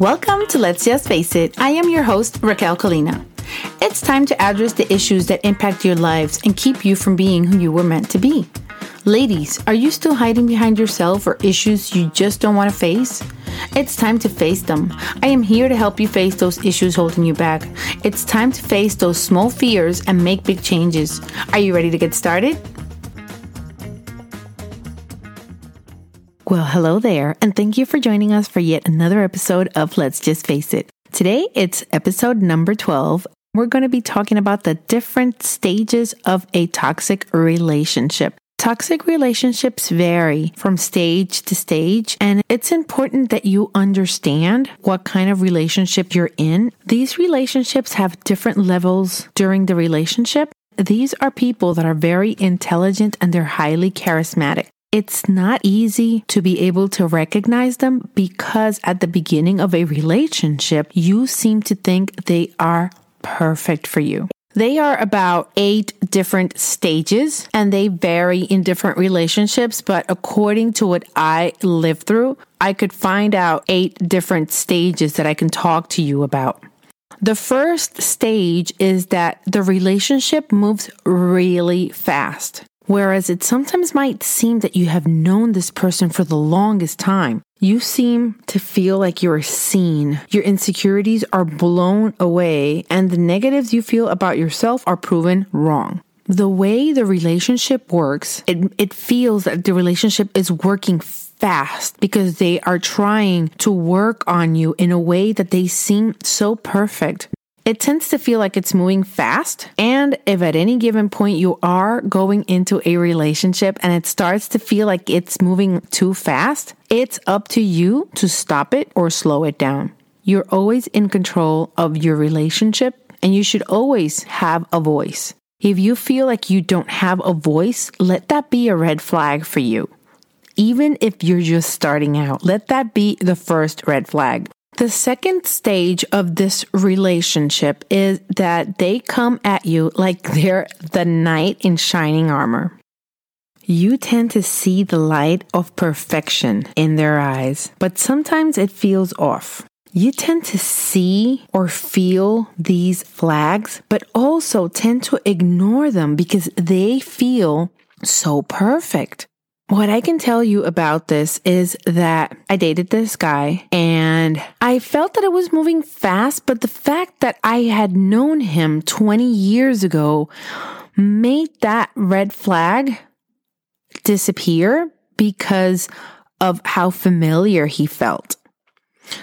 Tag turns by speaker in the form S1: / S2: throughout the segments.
S1: Welcome to Let's Just Face It. I am your host, Raquel Colina. It's time to address the issues that impact your lives and keep you from being who you were meant to be. Ladies, are you still hiding behind yourself or issues you just don't want to face? It's time to face them. I am here to help you face those issues holding you back. It's time to face those small fears and make big changes. Are you ready to get started? Well, hello there, and thank you for joining us for yet another episode of Let's Just Face It. Today, it's episode number 12. We're going to be talking about the different stages of a toxic relationship. Toxic relationships vary from stage to stage, and it's important that you understand what kind of relationship you're in. These relationships have different levels during the relationship. These are people that are very intelligent and they're highly charismatic. It's not easy to be able to recognize them because at the beginning of a relationship, you seem to think they are perfect for you. They are about eight different stages and they vary in different relationships. But according to what I lived through, I could find out eight different stages that I can talk to you about. The first stage is that the relationship moves really fast. Whereas it sometimes might seem that you have known this person for the longest time. You seem to feel like you're seen. Your insecurities are blown away, and the negatives you feel about yourself are proven wrong. The way the relationship works, it, it feels that the relationship is working fast because they are trying to work on you in a way that they seem so perfect it tends to feel like it's moving fast. And if at any given point you are going into a relationship and it starts to feel like it's moving too fast, it's up to you to stop it or slow it down. You're always in control of your relationship and you should always have a voice. If you feel like you don't have a voice, let that be a red flag for you. Even if you're just starting out, let that be the first red flag. The second stage of this relationship is that they come at you like they're the knight in shining armor. You tend to see the light of perfection in their eyes, but sometimes it feels off. You tend to see or feel these flags, but also tend to ignore them because they feel so perfect. What I can tell you about this is that I dated this guy and I felt that it was moving fast, but the fact that I had known him 20 years ago made that red flag disappear because of how familiar he felt.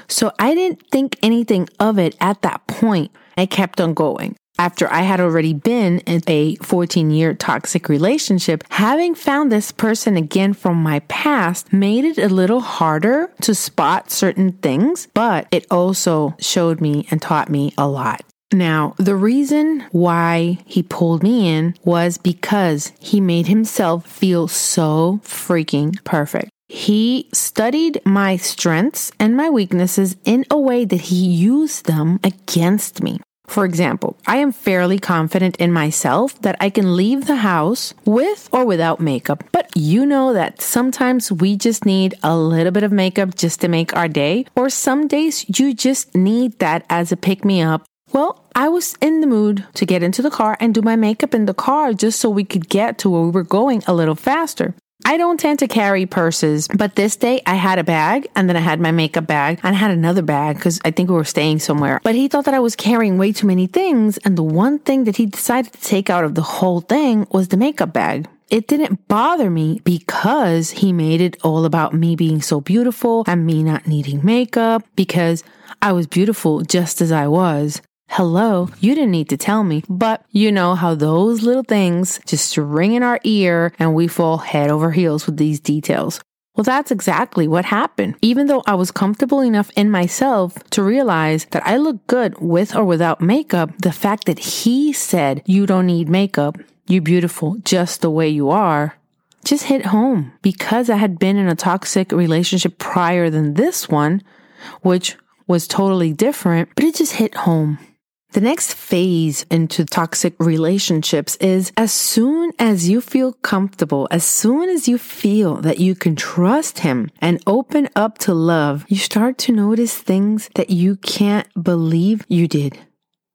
S1: So I didn't think anything of it at that point. I kept on going after I had already been in a 14 year toxic relationship, having found this person again from my past made it a little harder to spot certain things, but it also showed me and taught me a lot. Now, the reason why he pulled me in was because he made himself feel so freaking perfect. He studied my strengths and my weaknesses in a way that he used them against me. For example, I am fairly confident in myself that I can leave the house with or without makeup. But you know that sometimes we just need a little bit of makeup just to make our day, or some days you just need that as a pick me up. Well, I was in the mood to get into the car and do my makeup in the car just so we could get to where we were going a little faster. I don't tend to carry purses, but this day I had a bag and then I had my makeup bag and I had another bag because I think we were staying somewhere. But he thought that I was carrying way too many things. And the one thing that he decided to take out of the whole thing was the makeup bag. It didn't bother me because he made it all about me being so beautiful and me not needing makeup because I was beautiful just as I was. Hello, you didn't need to tell me, but you know how those little things just ring in our ear and we fall head over heels with these details. Well, that's exactly what happened. Even though I was comfortable enough in myself to realize that I look good with or without makeup, the fact that he said, You don't need makeup, you're beautiful just the way you are, just hit home. Because I had been in a toxic relationship prior than this one, which was totally different, but it just hit home. The next phase into toxic relationships is as soon as you feel comfortable, as soon as you feel that you can trust him and open up to love, you start to notice things that you can't believe you did.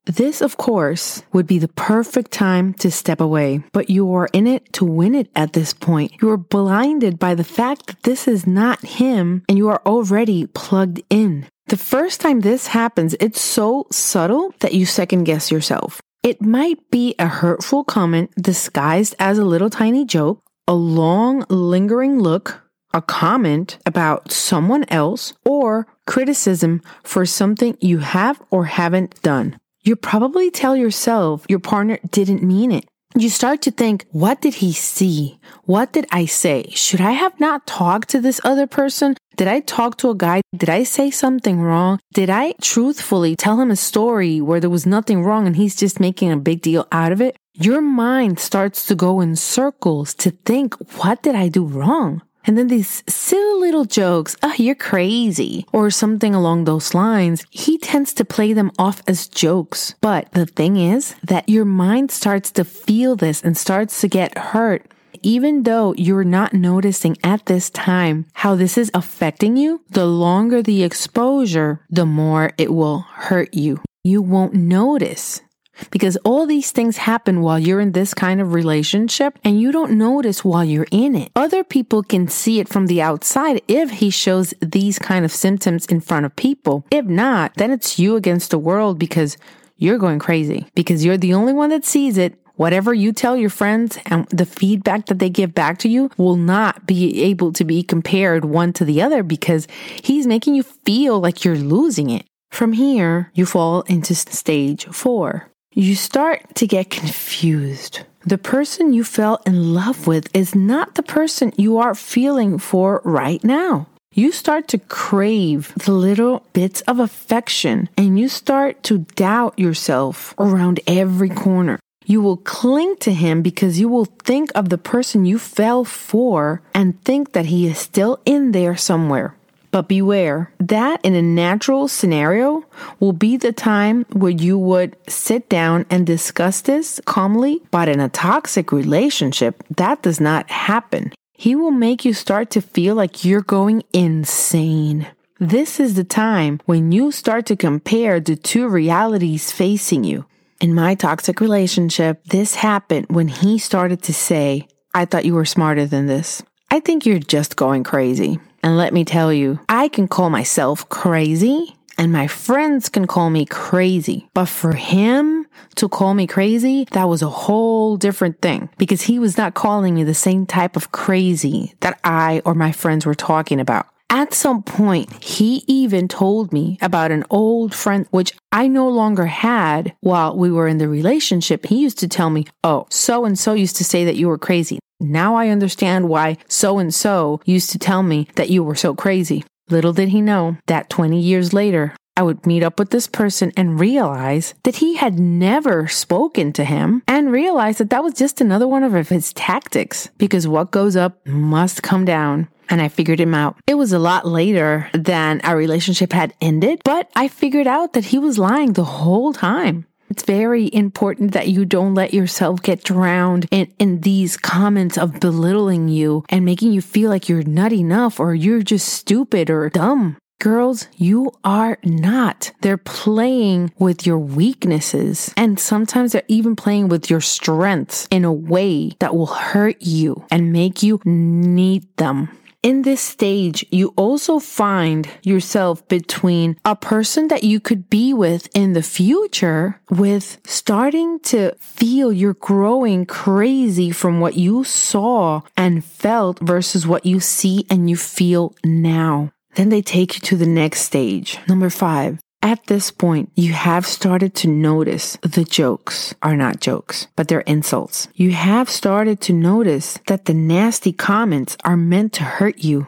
S1: This, of course, would be the perfect time to step away, but you are in it to win it at this point. You are blinded by the fact that this is not him and you are already plugged in. The first time this happens, it's so subtle that you second guess yourself. It might be a hurtful comment disguised as a little tiny joke, a long, lingering look, a comment about someone else, or criticism for something you have or haven't done you probably tell yourself your partner didn't mean it. You start to think, what did he see? What did I say? Should I have not talked to this other person? Did I talk to a guy? Did I say something wrong? Did I truthfully tell him a story where there was nothing wrong and he's just making a big deal out of it? Your mind starts to go in circles to think, what did I do wrong? And then these silly little jokes, oh, you're crazy, or something along those lines, he tends to play them off as jokes. But the thing is that your mind starts to feel this and starts to get hurt. Even though you're not noticing at this time how this is affecting you, the longer the exposure, the more it will hurt you. You won't notice because all these things happen while you're in this kind of relationship and you don't notice while you're in it. Other people can see it from the outside if he shows these kind of symptoms in front of people. If not, then it's you against the world because you're going crazy because you're the only one that sees it Whatever you tell your friends and the feedback that they give back to you will not be able to be compared one to the other because he's making you feel like you're losing it. From here, you fall into stage four you start to get confused. The person you fell in love with is not the person you are feeling for right now. You start to crave the little bits of affection and you start to doubt yourself around every corner. You will cling to him because you will think of the person you fell for and think that he is still in there somewhere. But beware, that in a natural scenario will be the time where you would sit down and discuss this calmly. But in a toxic relationship, that does not happen. He will make you start to feel like you're going insane. This is the time when you start to compare the two realities facing you. In my toxic relationship, this happened when he started to say, I thought you were smarter than this. I think you're just going crazy. And let me tell you, I can call myself crazy and my friends can call me crazy. But for him to call me crazy, that was a whole different thing because he was not calling me the same type of crazy that I or my friends were talking about. At some point, he even told me about an old friend, which I no longer had while we were in the relationship. He used to tell me, Oh, so and so used to say that you were crazy. Now I understand why so and so used to tell me that you were so crazy. Little did he know that 20 years later, I would meet up with this person and realize that he had never spoken to him and realize that that was just another one of his tactics because what goes up must come down and I figured him out. It was a lot later than our relationship had ended, but I figured out that he was lying the whole time. It's very important that you don't let yourself get drowned in, in these comments of belittling you and making you feel like you're not enough or you're just stupid or dumb. Girls, you are not. They're playing with your weaknesses. And sometimes they're even playing with your strengths in a way that will hurt you and make you need them in this stage, you also find yourself between a person that you could be with in the future with starting to feel you're growing crazy from what you saw and felt versus what you see and you feel now. Then they take you to the next stage. Number five, at this point, you have started to notice the jokes are not jokes, but they're insults. You have started to notice that the nasty comments are meant to hurt you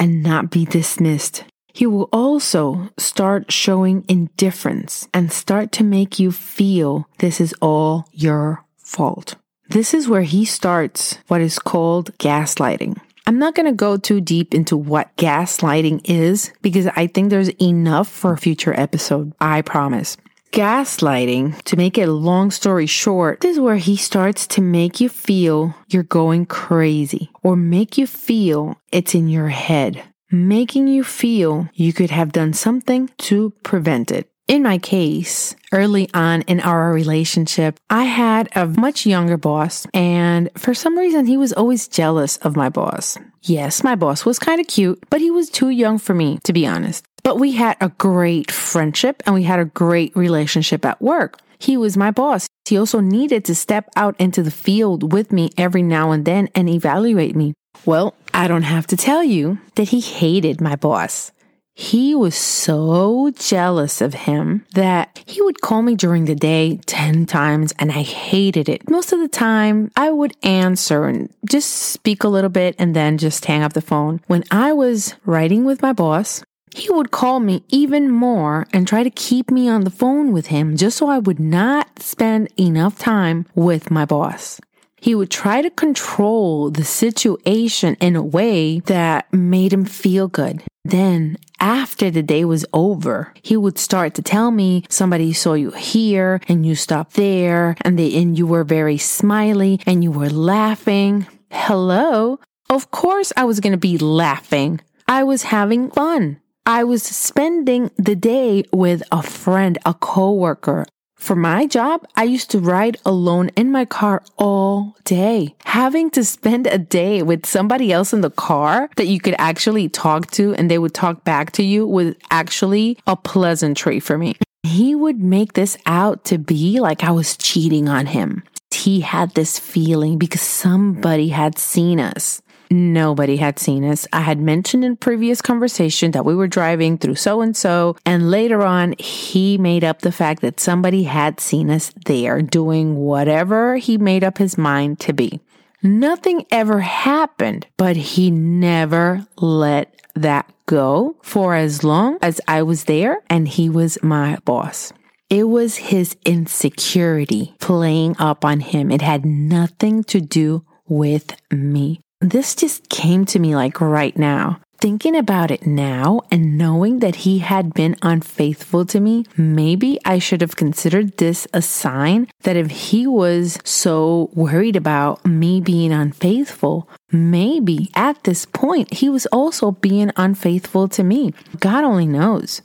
S1: and not be dismissed. He will also start showing indifference and start to make you feel this is all your fault. This is where he starts what is called gaslighting. I'm not going to go too deep into what gaslighting is because I think there's enough for a future episode. I promise. Gaslighting, to make it a long story short, this is where he starts to make you feel you're going crazy or make you feel it's in your head, making you feel you could have done something to prevent it. In my case, early on in our relationship, I had a much younger boss, and for some reason, he was always jealous of my boss. Yes, my boss was kind of cute, but he was too young for me, to be honest. But we had a great friendship and we had a great relationship at work. He was my boss. He also needed to step out into the field with me every now and then and evaluate me. Well, I don't have to tell you that he hated my boss. He was so jealous of him that he would call me during the day 10 times and I hated it. Most of the time, I would answer and just speak a little bit and then just hang up the phone. When I was riding with my boss, he would call me even more and try to keep me on the phone with him just so I would not spend enough time with my boss. He would try to control the situation in a way that made him feel good. Then, after the day was over, he would start to tell me somebody saw you here and you stopped there and they, and you were very smiley and you were laughing. Hello? Of course I was going to be laughing. I was having fun. I was spending the day with a friend, a coworker. For my job, I used to ride alone in my car all day. Having to spend a day with somebody else in the car that you could actually talk to and they would talk back to you was actually a pleasantry for me. He would make this out to be like I was cheating on him. He had this feeling because somebody had seen us. Nobody had seen us. I had mentioned in previous conversation that we were driving through so and so, and later on, he made up the fact that somebody had seen us there doing whatever he made up his mind to be. Nothing ever happened, but he never let that go for as long as I was there and he was my boss. It was his insecurity playing up on him. It had nothing to do with me. This just came to me like right now. Thinking about it now and knowing that he had been unfaithful to me, maybe I should have considered this a sign that if he was so worried about me being unfaithful, maybe at this point he was also being unfaithful to me. God only knows.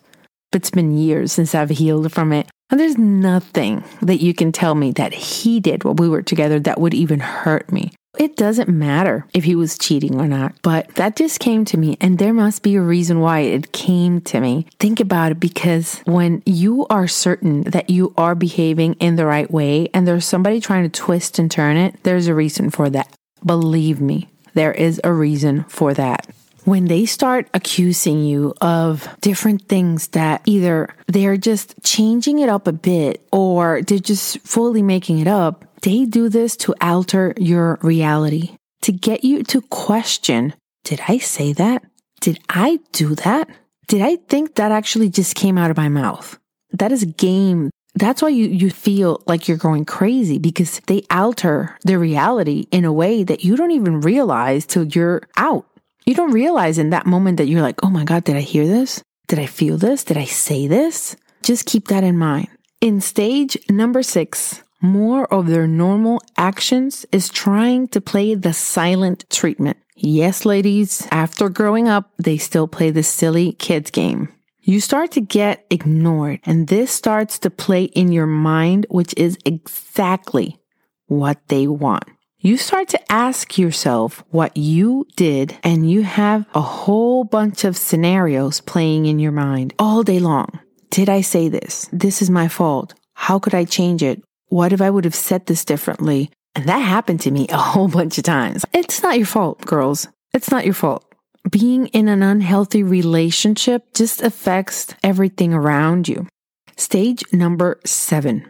S1: But it's been years since I've healed from it. And there's nothing that you can tell me that he did while we were together that would even hurt me. It doesn't matter if he was cheating or not, but that just came to me, and there must be a reason why it came to me. Think about it because when you are certain that you are behaving in the right way and there's somebody trying to twist and turn it, there's a reason for that. Believe me, there is a reason for that when they start accusing you of different things that either they're just changing it up a bit or they're just fully making it up, they do this to alter your reality, to get you to question Did I say that? Did I do that? Did I think that actually just came out of my mouth? That is a game. That's why you, you feel like you're going crazy because they alter the reality in a way that you don't even realize till you're out. You don't realize in that moment that you're like, oh my God, did I hear this? Did I feel this? Did I say this? Just keep that in mind. In stage number six, more of their normal actions is trying to play the silent treatment. Yes, ladies, after growing up, they still play the silly kids game. You start to get ignored, and this starts to play in your mind, which is exactly what they want. You start to ask yourself what you did, and you have a whole bunch of scenarios playing in your mind all day long. Did I say this? This is my fault. How could I change it? What if I would have said this differently? And that happened to me a whole bunch of times. It's not your fault, girls. It's not your fault. Being in an unhealthy relationship just affects everything around you. Stage number seven.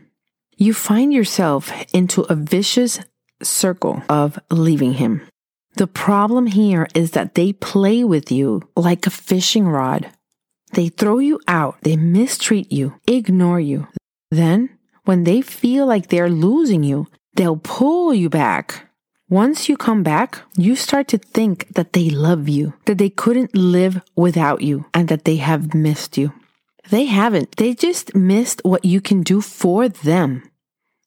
S1: You find yourself into a vicious circle of leaving him. The problem here is that they play with you like a fishing rod. They throw you out, they mistreat you, ignore you. Then when they feel like they're losing you, they'll pull you back. Once you come back, you start to think that they love you, that they couldn't live without you, and that they have missed you. They haven't. They just missed what you can do for them.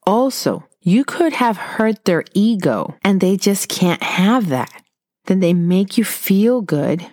S1: Also, you could have hurt their ego and they just can't have that. Then they make you feel good.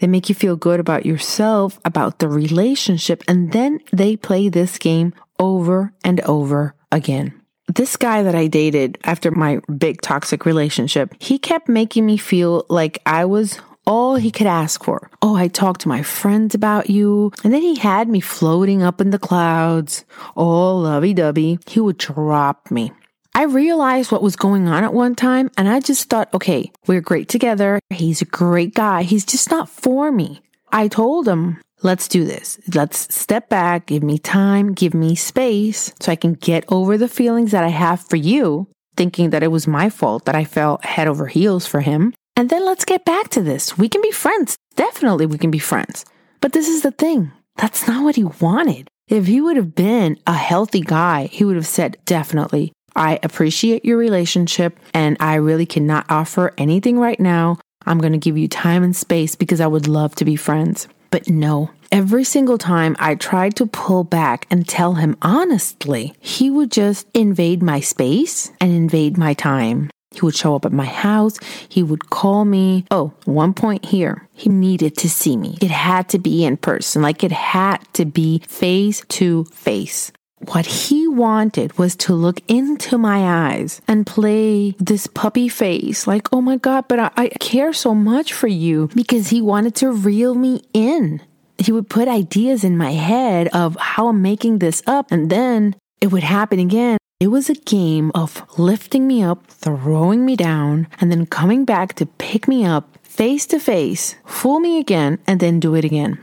S1: They make you feel good about yourself, about the relationship, and then they play this game over and over again. This guy that I dated after my big toxic relationship, he kept making me feel like I was all he could ask for. Oh, I talked to my friends about you. And then he had me floating up in the clouds, all lovey dovey. He would drop me. I realized what was going on at one time and I just thought, okay, we're great together. He's a great guy. He's just not for me. I told him, let's do this. Let's step back, give me time, give me space so I can get over the feelings that I have for you, thinking that it was my fault that I fell head over heels for him. And then let's get back to this. We can be friends. Definitely we can be friends. But this is the thing. That's not what he wanted. If he would have been a healthy guy, he would have said, definitely, I appreciate your relationship and I really cannot offer anything right now. I'm going to give you time and space because I would love to be friends. But no, every single time I tried to pull back and tell him honestly, he would just invade my space and invade my time. He would show up at my house. He would call me. Oh, one point here. He needed to see me. It had to be in person. Like it had to be face to face. What he wanted was to look into my eyes and play this puppy face, like, oh my God, but I, I, care so much for you because he wanted to reel me in. He would put ideas in my head of how I'm making this up, and then it would happen again. It was a game of lifting me up, throwing me down, and then coming back to pick me up face to face, fool me again, and then do it again.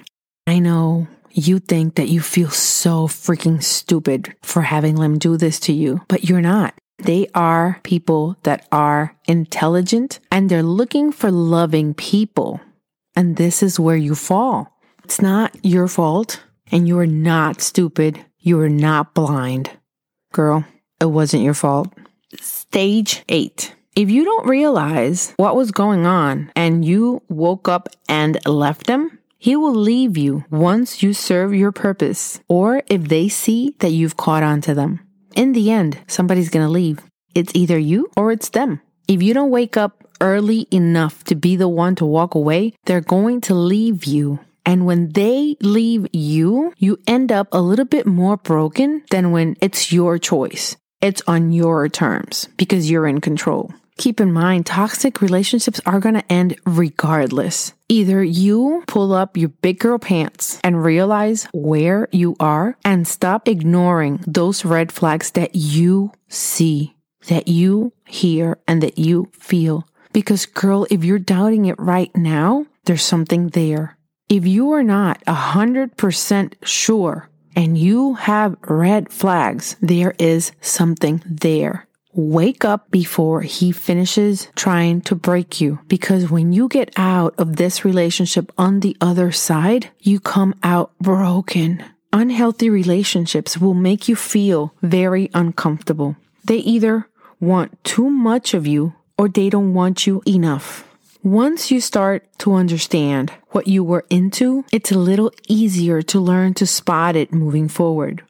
S1: I know you think that you feel so freaking stupid for having them do this to you, but you're not. They are people that are intelligent and they're looking for loving people. And this is where you fall. It's not your fault and you are not stupid. You are not blind. Girl, it wasn't your fault. Stage eight. If you don't realize what was going on and you woke up and left them, he will leave you once you serve your purpose or if they see that you've caught on to them. In the end, somebody's going to leave. It's either you or it's them. If you don't wake up early enough to be the one to walk away, they're going to leave you. And when they leave you, you end up a little bit more broken than when it's your choice. It's on your terms because you're in control. Keep in mind, toxic relationships are going to end regardless. Either you pull up your big girl pants and realize where you are and stop ignoring those red flags that you see, that you hear, and that you feel. Because, girl, if you're doubting it right now, there's something there. If you are not a hundred percent sure and you have red flags, there is something there. Wake up before he finishes trying to break you. Because when you get out of this relationship on the other side, you come out broken. Unhealthy relationships will make you feel very uncomfortable. They either want too much of you or they don't want you enough. Once you start to understand what you were into, it's a little easier to learn to spot it moving forward.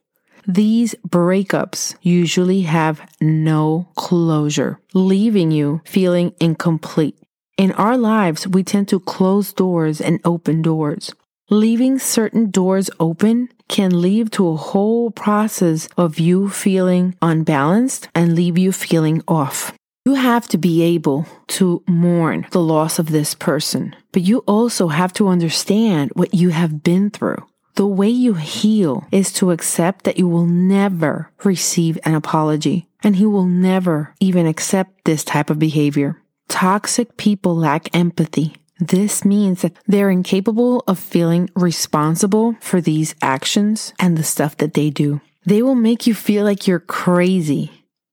S1: These breakups usually have no closure, leaving you feeling incomplete. In our lives, we tend to close doors and open doors. Leaving certain doors open can lead to a whole process of you feeling unbalanced and leave you feeling off. You have to be able to mourn the loss of this person, but you also have to understand what you have been through. The way you heal is to accept that you will never receive an apology and he will never even accept this type of behavior. Toxic people lack empathy. This means that they're incapable of feeling responsible for these actions and the stuff that they do. They will make you feel like you're crazy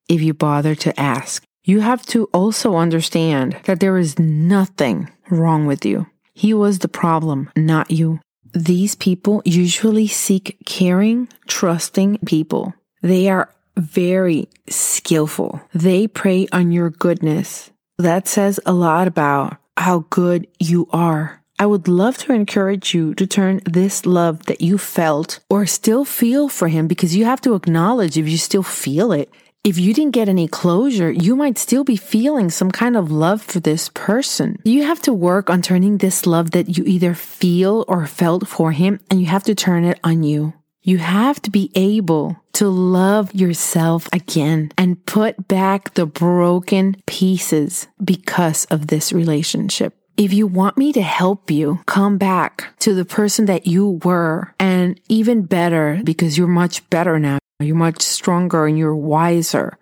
S1: if you bother to ask. You have to also understand that there is nothing wrong with you. He was the problem, not you. These people usually seek caring, trusting people. They are very skillful. They prey on your goodness. That says a lot about how good you are I would love to encourage you to turn this love that you felt or still feel for him because you have to acknowledge if you still feel it. If you didn't get any closure, you might still be feeling some kind of love for this person. You have to work on turning this love that you either feel or felt for him and you have to turn it on you. You have to be able to love yourself again and put back the broken pieces because of this relationship. If you want me to help you come back to the person that you were and even better because you're much better now, you're much stronger and you're wiser.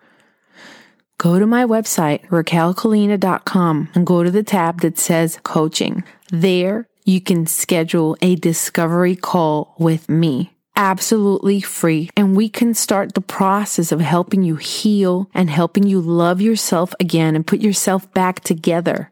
S1: Go to my website, raquelcolina.com and go to the tab that says coaching. There you can schedule a discovery call with me absolutely free. And we can start the process of helping you heal and helping you love yourself again and put yourself back together.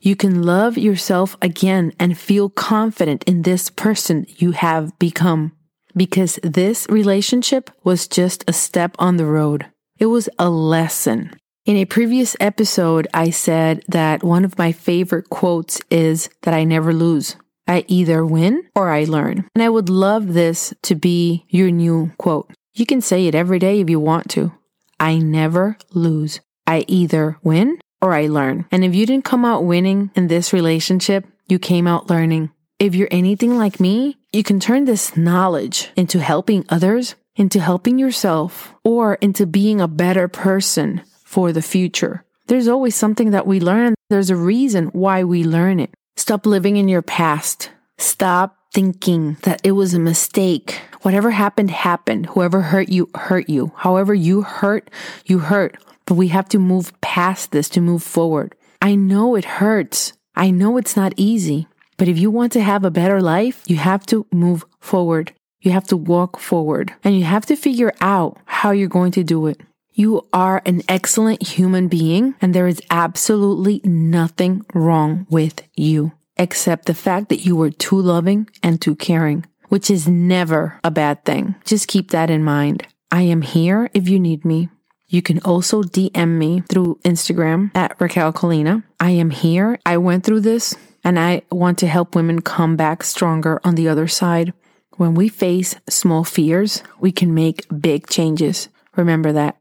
S1: You can love yourself again and feel confident in this person you have become. Because this relationship was just a step on the road. It was a lesson. In a previous episode, I said that one of my favorite quotes is that I never lose. I either win or I learn. And I would love this to be your new quote. You can say it every day if you want to. I never lose. I either win or I learn. And if you didn't come out winning in this relationship, you came out learning. If you're anything like me, you can turn this knowledge into helping others, into helping yourself, or into being a better person for the future. There's always something that we learn. There's a reason why we learn it. Stop living in your past. Stop thinking that it was a mistake. Whatever happened, happened. Whoever hurt you, hurt you. However you hurt, you hurt. But we have to move past this to move forward. I know it hurts. I know it's not easy. But if you want to have a better life, you have to move forward. You have to walk forward and you have to figure out how you're going to do it. You are an excellent human being and there is absolutely nothing wrong with you except the fact that you were too loving and too caring, which is never a bad thing. Just keep that in mind. I am here if you need me. You can also DM me through Instagram at Raquel Colina. I am here. I went through this and I want to help women come back stronger on the other side. When we face small fears, we can make big changes. Remember that.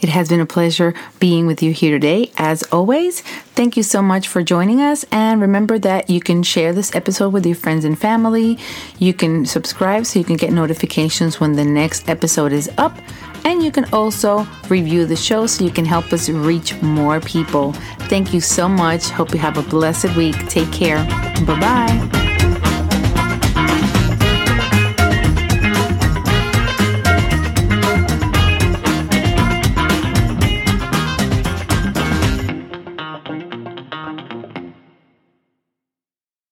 S1: It has been a pleasure being with you here today. As always, thank you so much for joining us. And remember that you can share this episode with your friends and family. You can subscribe so you can get notifications when the next episode is up. And you can also review the show so you can help us reach more people. Thank you so much. Hope you have a blessed week. Take care. Bye bye.